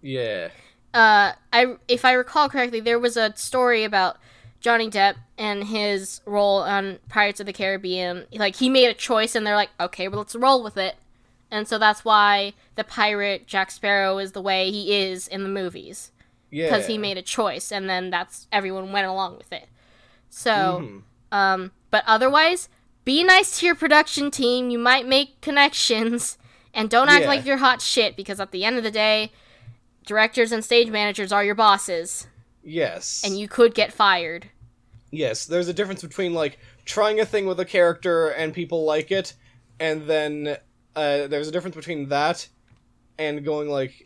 A: Yeah.
B: Uh, I if I recall correctly, there was a story about Johnny Depp and his role on Pirates of the Caribbean. Like he made a choice, and they're like, okay, well let's roll with it. And so that's why the pirate Jack Sparrow is the way he is in the movies
A: Yeah.
B: because he made a choice and then that's everyone went along with it so
A: Mhm.
B: um but otherwise be nice to your production team you might make connections and don't act
A: Yeah.
B: like you're hot shit because at the end of the day directors and stage managers are your bosses
A: Yes.
B: and you could get fired
A: Yes, there's a difference between like trying a thing with a character and people like it, and then uh, there's a difference between that and going like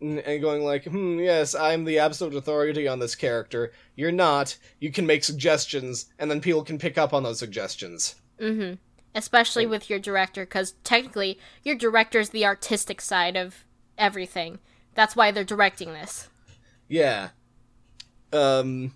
A: and going like, hmm, yes, I'm the absolute authority on this character. You're not. You can make suggestions, and then people can pick up on those suggestions.
B: mm-hmm especially with your director because technically your director is the artistic side of everything that's why they're directing this
A: Yeah. Um.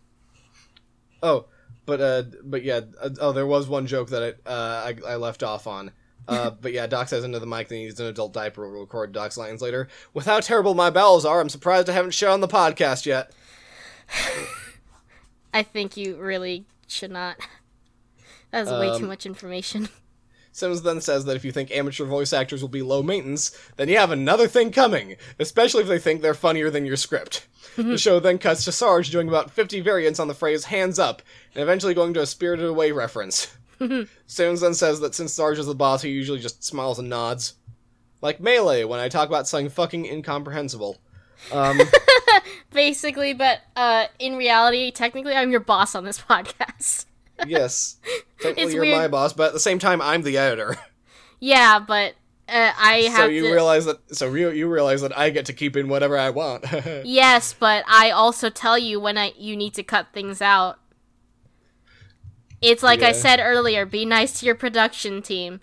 A: Oh, but uh, but yeah. Uh, oh, there was one joke that I uh I, I left off on. Uh, but yeah, Doc says into the mic that he needs an adult diaper. We'll record Doc's lines later. With how terrible my bowels are, I'm surprised I haven't shown the podcast yet. <laughs>
B: i think you really should not that's way too
A: Um,
B: much information <laughs>
A: Sims then says that if you think amateur voice actors will be low maintenance, then you have another thing coming, especially if they think they're funnier than your script. the show then cuts to Sarge doing about 50 variants on the phrase hands up, and eventually going to a Spirited Away reference. <laughs> Sims then says that since Sarge is the boss, he usually just smiles and nods. Like Melee, when I talk about something fucking incomprehensible. Um, <laughs>
B: basically but uh in reality technically i'm your boss on this <laughs> podcast
A: yes, technically
B: It's
A: you're
B: weird.
A: my boss, but at the same time, I'm the editor.
B: yeah but uh, i have
A: so you
B: to
A: realize that. So you you realize that I get to keep in whatever I want.
B: yes but i also tell you when i you need to cut things out it's like i said earlier be nice to your production team.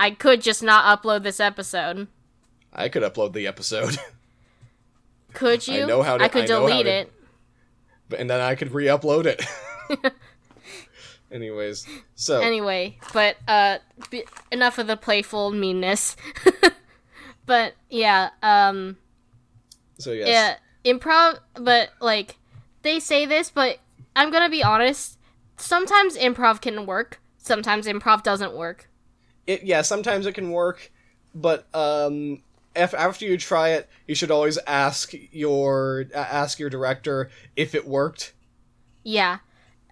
B: I could just not upload this episode.
A: I could upload the episode, <laughs>
B: could you?
A: know how to-
B: i could
A: I
B: delete
A: to-
B: it.
A: But and then I could re-upload it. <laughs> Anyways, so
B: anyway but uh b- enough of the playful meanness. <laughs> But yeah um
A: so yes,
B: Yeah, improv, but like they say this, but I'm gonna be honest. Sometimes improv can work. Sometimes improv doesn't work.
A: it yeah sometimes it can work, but um, if, after you try it, you should always ask your uh, ask your director if it worked.
B: Yeah,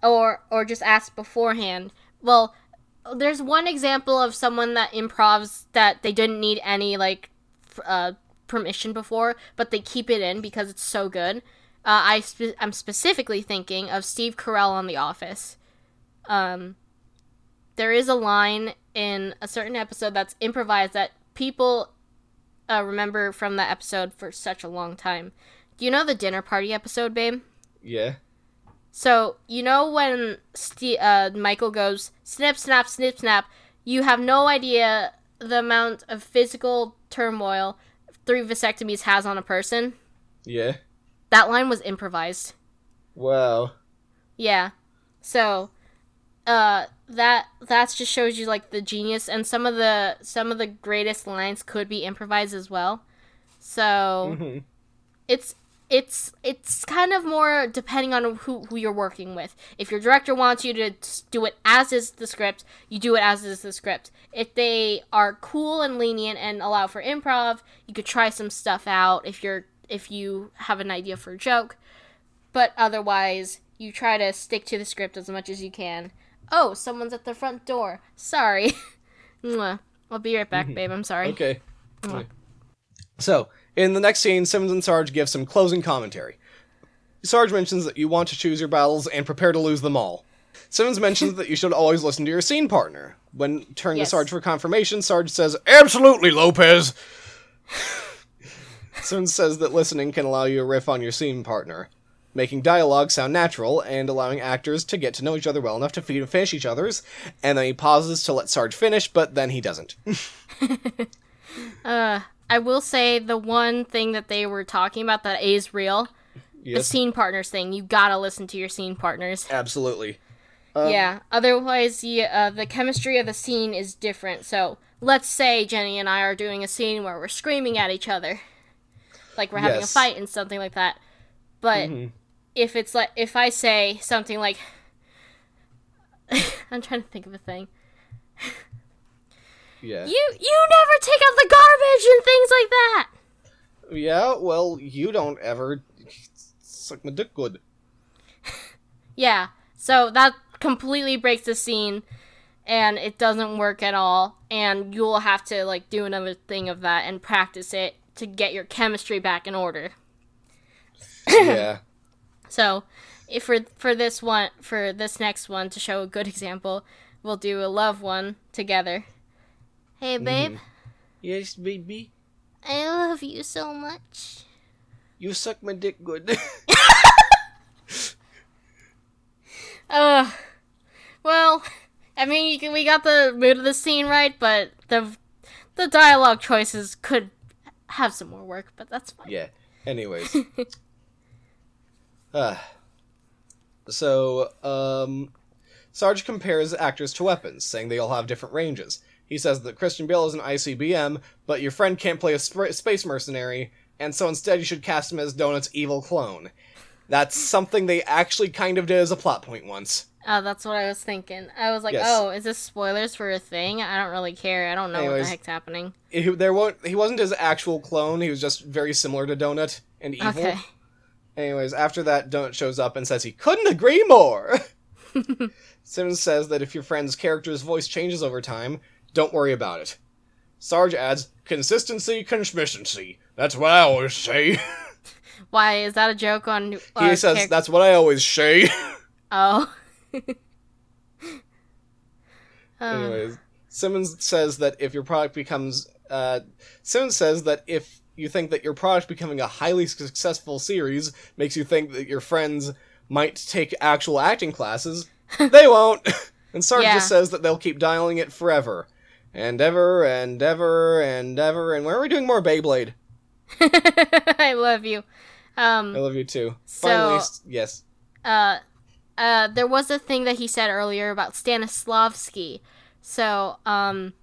B: or or just ask beforehand. Well, there's one example of someone that improvs that they didn't need any like uh, permission before, but they keep it in because it's so good. Uh, I spe- I'm specifically thinking of Steve Carell on The Office. Um, there is a line in a certain episode that's improvised that people uh, remember from that episode for such a long time. Do you know the dinner party episode, babe?
A: Yeah.
B: So you know when Ste- uh, Michael goes snip, snap, snip, snap. You have no idea the amount of physical turmoil three vasectomies has on a person.
A: Yeah.
B: That line was improvised.
A: Wow.
B: Yeah. So uh that that just shows you like the genius and some of the some of the greatest lines could be improvised as well. So
A: Mhm.
B: it's it's it's kind of more depending on who, who you're working with. If your director wants you to do it as is the script, you do it as is the script. If they are cool and lenient and allow for improv, you could try some stuff out if you're if you have an idea for a joke. But otherwise, you try to stick to the script as much as you can. Oh, someone's at the front door. Sorry. <laughs> I'll be right back, mm-hmm. babe. I'm sorry.
A: Okay. So, in the next scene, Simmons and Sarge give some closing commentary. Sarge mentions that you want to choose your battles and prepare to lose them all. Simmons mentions <laughs> that you should always listen to your scene partner. When turning
B: Yes.
A: to Sarge for confirmation, Sarge says, Absolutely, Lopez! Simmons says that listening can allow you to riff on your scene partner, making dialogue sound natural and allowing actors to get to know each other well enough to feed and finish each other's. And then he pauses to let Sarge finish, but then he doesn't. <laughs>
B: I will say the one thing that they were talking about that is real the scene partners thing. You gotta listen to your scene partners.
A: absolutely.
B: yeah. Otherwise, the uh, the chemistry of the scene is different. So let's say Jenny and I are doing a scene where we're screaming at each other, like we're having
A: Yes.
B: a fight and something like that. But mm-hmm. if it's like if I say something like, <laughs> I'm trying to think of a thing.
A: Yeah.
B: You you never take out the garbage and things like that.
A: Yeah, well, you don't ever suck my dick good. <laughs>
B: Yeah. So that completely breaks the scene and it doesn't work at all and you'll have to like do another thing of that and practice it to get your chemistry back in order.
A: yeah. <laughs>
B: So, if for for this one for this next one to show a good example, we'll do a love one together. Hey babe,
A: Yes, baby.
B: I love you so much.
A: You suck my dick good. <laughs>
B: Uh, well, I mean, you can, we got the mood of the scene right, but the the dialogue choices could have some more work, but that's fine.
A: yeah. Anyways. uh, <laughs> so, um, Sarge compares actors to weapons, saying they all have different ranges. He says that Christian Bale is an ICBM, but your friend can't play a sp- space mercenary, and so instead you should cast him as Donut's evil clone. That's something they actually kind of did as a plot point once.
B: Oh, that's what I was thinking. I was like,
A: Yes.
B: oh, is this spoilers for a thing? I don't really care. I don't know what the heck's happening.
A: He, there wa- he wasn't his actual clone, he was just very similar to Donut and evil.
B: Okay.
A: Anyways, after that, Donut shows up and says he couldn't agree more. <laughs> Simmons says that if your friend's character's voice changes over time, don't worry about it. Sarge adds, consistency, consistency. That's what I always say. <laughs>
B: Why is that a joke on? Uh,
A: he says,
B: charac-
A: that's what I always say. <laughs>
B: Oh. Uh, <laughs>
A: Anyways, Simmons says that if your product becomes, uh, Simmons says that if you think that your product becoming a highly successful series makes you think that your friends might take actual acting classes, <laughs> they won't. <laughs> and Sarge
B: Yeah.
A: just says that they'll keep dialing it forever. And ever and ever and ever. And when are we doing more Beyblade?
B: I love you. Um.
A: I love you too.
B: So-
A: Finally, yes.
B: uh, uh, there was a thing that he said earlier about Stanislavski. So, um,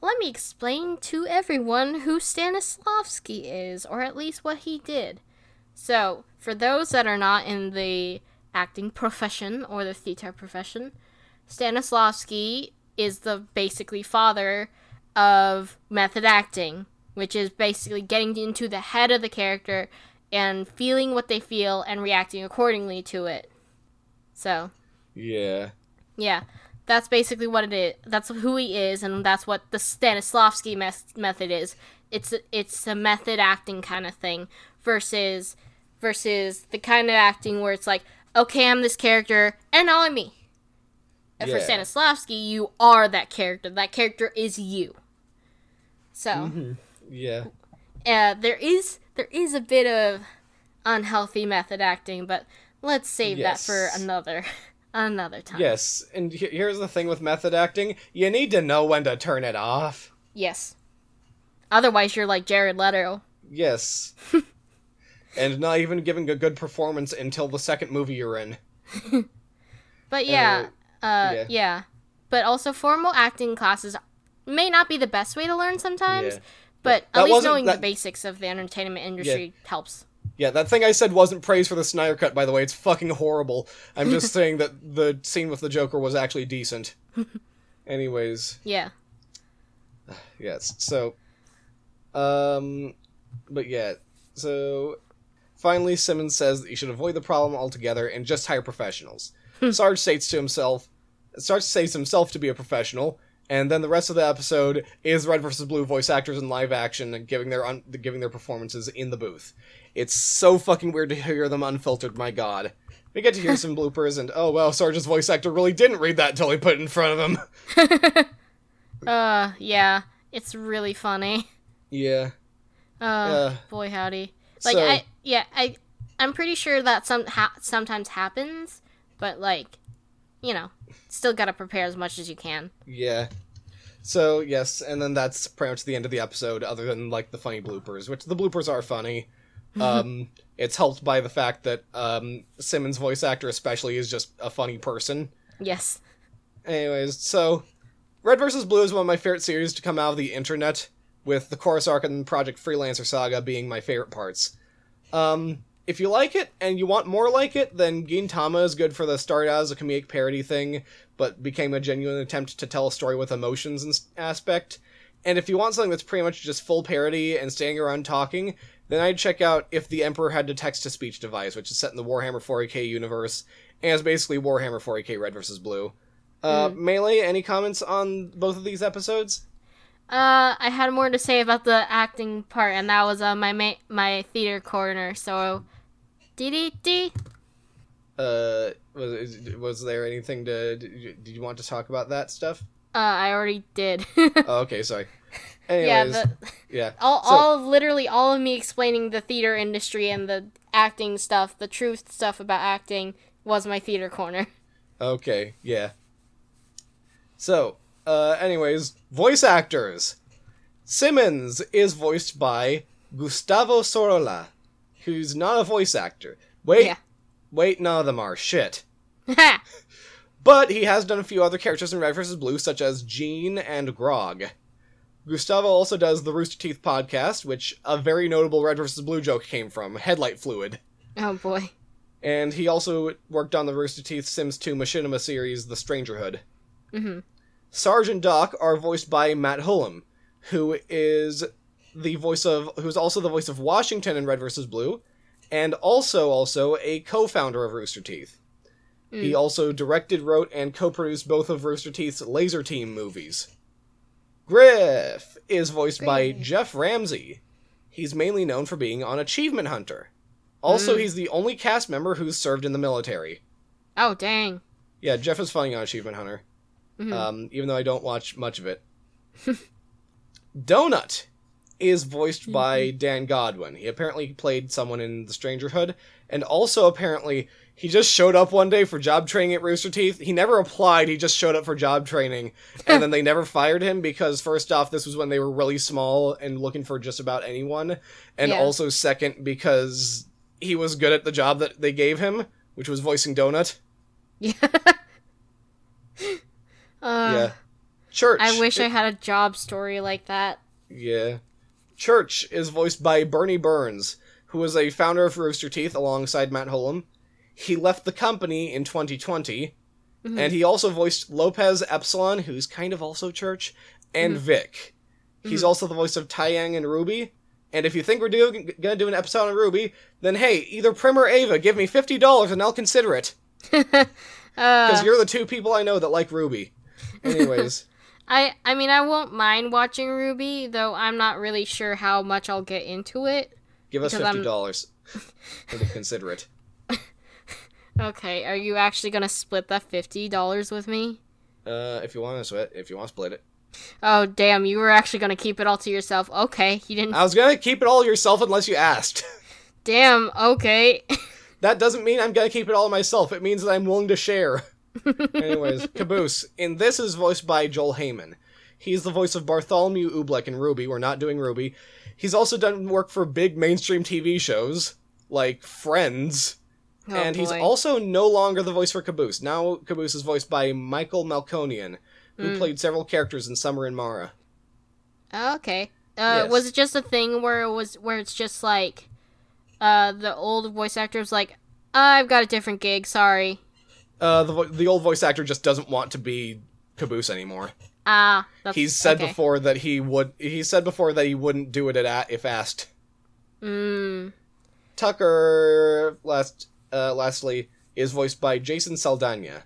B: let me explain to everyone who Stanislavski is, or at least what he did. So, for those that are not in the acting profession or the theater profession, Stanislavski is the basically father of method acting, which is basically getting into the head of the character and feeling what they feel and reacting accordingly to it. So,
A: Yeah.
B: yeah, that's basically what it is. That's who he is, and that's what the Stanislavski mes- method is. It's a, it's a method acting kind of thing versus versus the kind of acting where it's like, okay, I'm this character, and now I'm me. And for Stanislavski, you are that character. That character is you. So
A: Mm-hmm. Yeah.
B: uh, there is there is a bit of unhealthy method acting, but let's save that for another <laughs> another time.
A: Yes, and he- here's the thing with method acting: you need to know when to turn it off.
B: Yes. Otherwise, you're like Jared Leto.
A: Yes. <laughs> and not even giving a good performance until the second movie you're in. <laughs>
B: But yeah, uh,
A: yeah.
B: yeah. But also, formal acting classes may not be the best way to learn sometimes.
A: Yeah.
B: But
A: That
B: at least knowing the basics of the entertainment industry helps.
A: Yeah, that thing I said wasn't praise for the Snyder Cut, by the way. It's fucking horrible. I'm just <laughs> saying that the scene with the Joker was actually decent. <laughs> Anyways,
B: Yeah. <sighs>
A: yes. So, um, but yeah. So, finally, Simmons says that you should avoid the problem altogether and just hire professionals. Sarge states to himself, Sarge says himself to be a professional, and then the rest of the episode is Red versus Blue voice actors in live action giving their un- giving their performances in the booth. It's so fucking weird to hear them unfiltered. My God. We get to hear some <laughs> bloopers, and oh wow, Sarge's voice actor really didn't read that until he put it in front of him. <laughs>
B: Uh, yeah. It's really funny.
A: yeah.
B: Uh,
A: Uh,
B: boy howdy. Like
A: so-
B: I, yeah, I, I'm pretty sure that some ha- sometimes happens, but like, you know, still gotta prepare as much as you can.
A: Yeah. So yes, and then that's pretty much the end of the episode. Other than like the funny bloopers, which the bloopers are funny. <laughs> Um, it's helped by the fact that um, Simmons' voice actor, especially, is just a funny person.
B: Yes.
A: Anyways, so Red vs. Blue is one of my favorite series to come out of the internet, with the chorus arc and Project Freelancer Saga being my favorite parts. Um, if you like it and you want more like it, then Gintama is good for the start out as a comedic parody thing, but became a genuine attempt to tell a story with emotions and aspect. And if you want something that's pretty much just full parody and standing around talking, then I'd check out If the Emperor Had a Text to Speech Device, which is set in the Warhammer 40k universe, and is basically Warhammer 40k Red vs. Blue. Uh, Melee, any comments on both of these episodes?
B: Uh, I had more to say about the acting part, and that was uh, my ma- my theater corner. So, dee.
A: Uh, was was there anything to? Did you, did you want to talk about that stuff?
B: Uh, I already did. <laughs>
A: Oh, okay, sorry. <laughs>
B: yeah,
A: Anyways,
B: the,
A: yeah. <laughs>
B: all,
A: So-
B: all of literally all of me explaining the theater industry and the acting stuff, the truth stuff about acting was my theater corner.
A: Okay, yeah. So, uh, anyways, voice actors. Simmons is voiced by Gustavo Sorola, who's not a voice actor. Wait,
B: Yeah.
A: wait, none of them are. Shit. <laughs> But he has done a few other characters in Red vs. Blue, such as Gene and Grog. Gustavo also does the Rooster Teeth podcast, which a very notable Red vs. Blue joke came from Headlight Fluid.
B: oh boy.
A: And he also worked on the Rooster Teeth Sims 2 Machinima series, The Strangerhood.
B: Mhm.
A: Sarge and Doc are voiced by Matt Hullum, who is the voice of who's also the voice of Washington in Red vs. Blue, and also also a co-founder of Rooster Teeth. Hmm. He also directed, wrote, and co-produced both of Rooster Teeth's Laser Team movies. Grif is voiced by Geoff Ramsey. He's mainly known for being on Achievement Hunter. Also, hmm. he's the only cast member who's served in the military.
B: Oh dang.
A: Yeah, Geoff is funny on Achievement Hunter. Mm-hmm. Um, even though I don't watch much of it. <laughs> Donut is voiced by Dan Godwin. He apparently played someone in The Strangerhood, and also apparently he just showed up one day for job training at Rooster Teeth. He never applied, he just showed up for job training, <laughs> and then they never fired him because first off, this was when they were really small and looking for just about anyone, and
B: Yeah.
A: also second because he was good at the job that they gave him, which was voicing Donut.
B: Yeah. <laughs> uh,
A: yeah. Church.
B: I wish I had a job story like that.
A: Yeah. Church is voiced by Burnie Burns, who was a founder of Rooster Teeth alongside Matt Hullum. He left the company in 2020, mm-hmm. and he also voiced Lopez Epsilon, who's kind of also Church, and mm-hmm. Vic. He's mm-hmm. also the voice of Taiyang and RWBY. And if you think we're doing, gonna do an episode on RWBY, then hey, either Prim or Ava, give me fifty dollars and I'll consider it. <laughs> Uh, because
B: Uh,
A: you're the two people I know that like RWBY. Anyways, <laughs>
B: I I mean I won't mind watching RWBY, though I'm not really sure how much I'll get into it.
A: give us fifty dollars. <laughs> Really consider it.
B: Okay, are you actually gonna split that fifty dollars with me?
A: Uh, if you want to split, if you want to split it,
B: Oh damn, you were actually gonna keep it all to yourself. Okay, you didn't.
A: I was gonna keep it all yourself unless you asked.
B: Damn. Okay. <laughs>
A: that doesn't mean I'm gonna keep it all myself. It means that I'm willing to share. Anyways, <laughs> Caboose. and this is voiced by Joel Heyman. He's the voice of Bartholomew Oobleck in RWBY. We're not doing RWBY. He's also done work for big mainstream TV shows like Friends.
B: Oh,
A: and he's also no longer the voice for Caboose. Now Caboose is voiced by Michael Malconian, who
B: Hmm.
A: played several characters in Summer and Mara.
B: Okay. Uh,
A: Yes.
B: was it just a thing where it was where it's just like, uh, the old voice actor was like, I've got a different gig. Sorry.
A: Uh, the the old voice actor just doesn't want to be Caboose anymore.
B: Ah, that's
A: He's said
B: okay.
A: before that he would. He said before that he wouldn't do it at if asked.
B: Mm.
A: Tucker, last, uh, lastly, is voiced by Jason Saldana.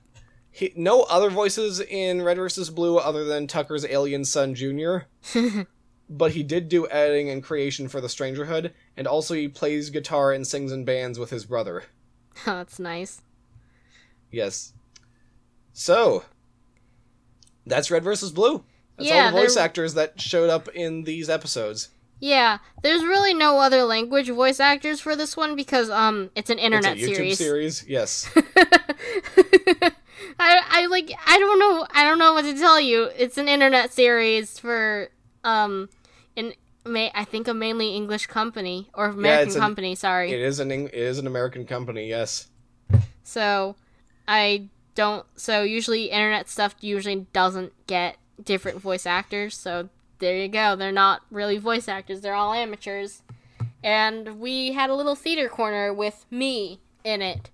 A: He, no other voices in Red vs. Blue other than Tucker's alien son Junior. <laughs> but he did do editing and creation for The Strangerhood, and also he plays guitar and sings in bands with his brother.
B: Oh, <laughs> that's nice.
A: Yes. So, that's Red versus Blue. That's
B: Yeah,
A: all the voice
B: they're-
A: actors that showed up in these episodes.
B: Yeah, there's really no other language voice actors for this one because um, it's an internet
A: it's a YouTube
B: series.
A: series. Yes. <laughs>
B: I I like I don't know I don't know what to tell you. It's an internet series for um, an may I think a mainly English company or American
A: an-
B: company. Sorry.
A: it is an it is an American company. Yes.
B: So I don't so usually internet stuff usually doesn't get different voice actors. So there you go. They're not really voice actors. They're all amateurs. And we had a little theater corner with me in it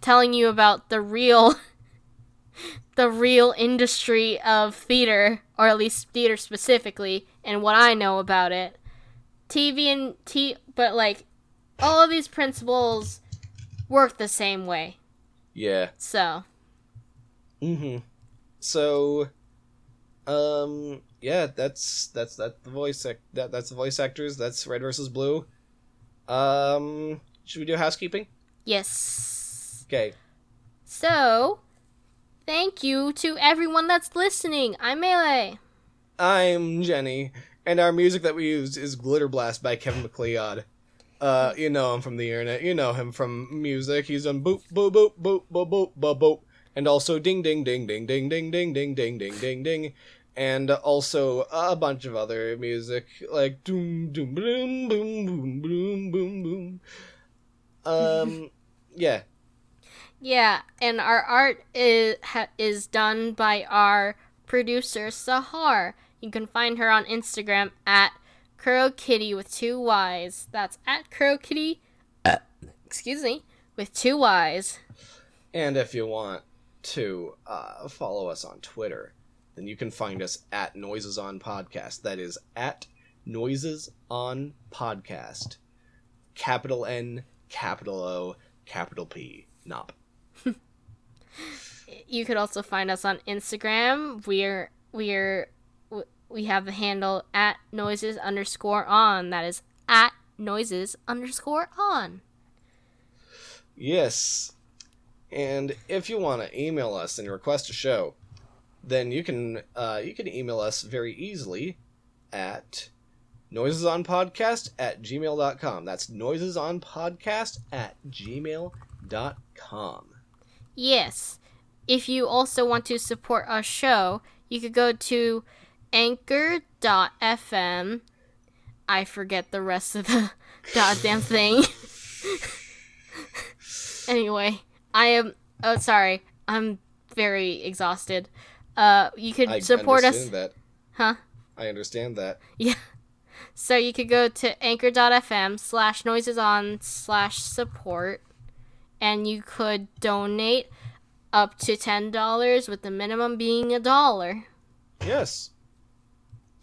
B: telling you about the real <laughs> the real industry of theater or at least theater specifically and what I know about it. TV and T but like all of these principles work the same way.
A: Yeah.
B: So,
A: Mm-hmm. So, um, yeah, that's that's that the voice ac- that that's the voice actors. That's Red versus Blue. Um, should we do housekeeping?
B: yes.
A: Okay.
B: So, thank you to everyone that's listening. I'm Melee.
A: I'm Jenny, and our music that we use is Glitter Blast by Kevin MacLeod. Uh, you know him from the internet. You know him from music. He's done boop boop boop boop boop boop boop boop, and also ding ding ding ding ding ding ding ding ding ding ding ding, and also a bunch of other music like doom doom boom boom boom boom boom boom. Um, yeah.
B: Yeah, and our art is ha, is done by our producer Sahar. You can find her on Instagram at Kitty with two Y's. That's at Kitty. excuse me, with two Y's.
A: And if you want to uh, follow us on Twitter, then you can find us at Noises on Podcast. That is at Noises on Podcast. Capital N, capital O, capital P. Nop. <laughs>
B: You could also find us on Instagram. We're we're w- we have the handle at noises underscore on. That is at noises underscore on.
A: Yes. And if you want to email us and request a show, then you can uh, you can email us very easily at noisesonpodcast at gmail.com. That's noisesonpodcast at gmail.com.
B: Yes. If you also want to support our show, you could go to anchor.fm. I forget the rest of the <laughs> goddamn thing. <laughs> anyway, I am oh sorry. I'm very exhausted. Uh you could
A: I
B: support us
A: understand that.
B: Huh?
A: I understand that.
B: Yeah. <laughs> So you could go to anchor.fm slash noises on slash support and you could donate up to $10 with the minimum being a dollar.
A: Yes.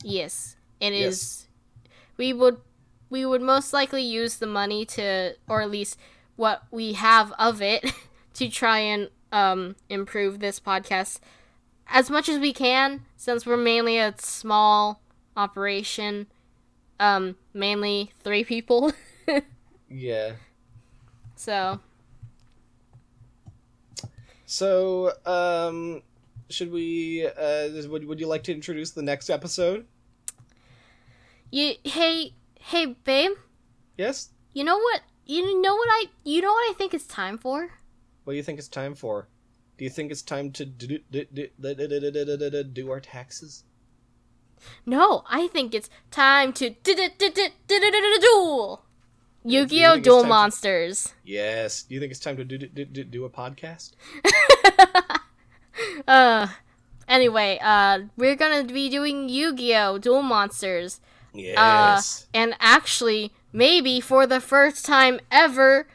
B: Yes, it
A: Yes.
B: is. We would we would most likely use the money to or at least what we have of it <laughs> to try and um improve this podcast as much as we can since we're mainly a small operation um mainly 3 people. <laughs>
A: Yeah.
B: So
A: So, um, should we? Uh, would would you like to introduce the next episode?
B: you hey hey babe,
A: Yes.
B: you know what you know what I you know what I think it's time for?
A: What do you think it's time for? Do you think it's time to do, do, do, do, do our taxes?
B: No, I think it's time to duel. Yu-Gi-Oh! Duel
A: time to-
B: Monsters.
A: Yes. Do you think it's time to do do, do, do a podcast? <laughs>
B: Uh, anyway, uh, we're gonna be doing Yu-Gi-Oh! Duel Monsters.
A: Yes.
B: And actually, maybe for the first time ever,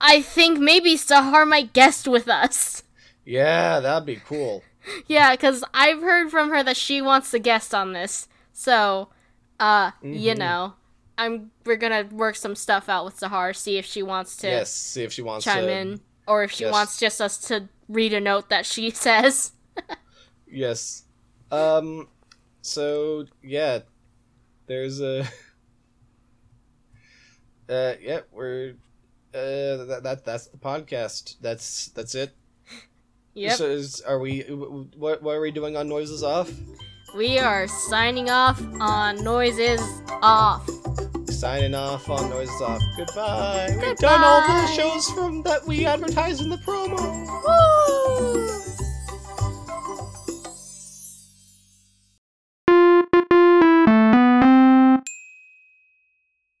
B: I think maybe Sahar might guest with us. <laughs>
A: yeah, that'd be cool.
B: Yeah, because I've heard from her that she wants to guest on this. So, uh, you
A: Mhm.
B: know, I'm we're gonna work some stuff out with Sahar, see if she wants to
A: yes. See if she wants
B: chime
A: to.
B: in, or if she
A: yes.
B: wants just us to read a note that she <laughs> says.
A: Yes. Um. So yeah, there's a. <laughs> Uh. Yeah. We're. Uh. That, that that's the podcast. That's that's it.
B: Yep.
A: So is, are we? What what are we doing on noises off?
B: We are signing off on noises off.
A: Signing off on noises off. Goodbye. We've done all the shows from that we advertised in the promo.
B: Woo!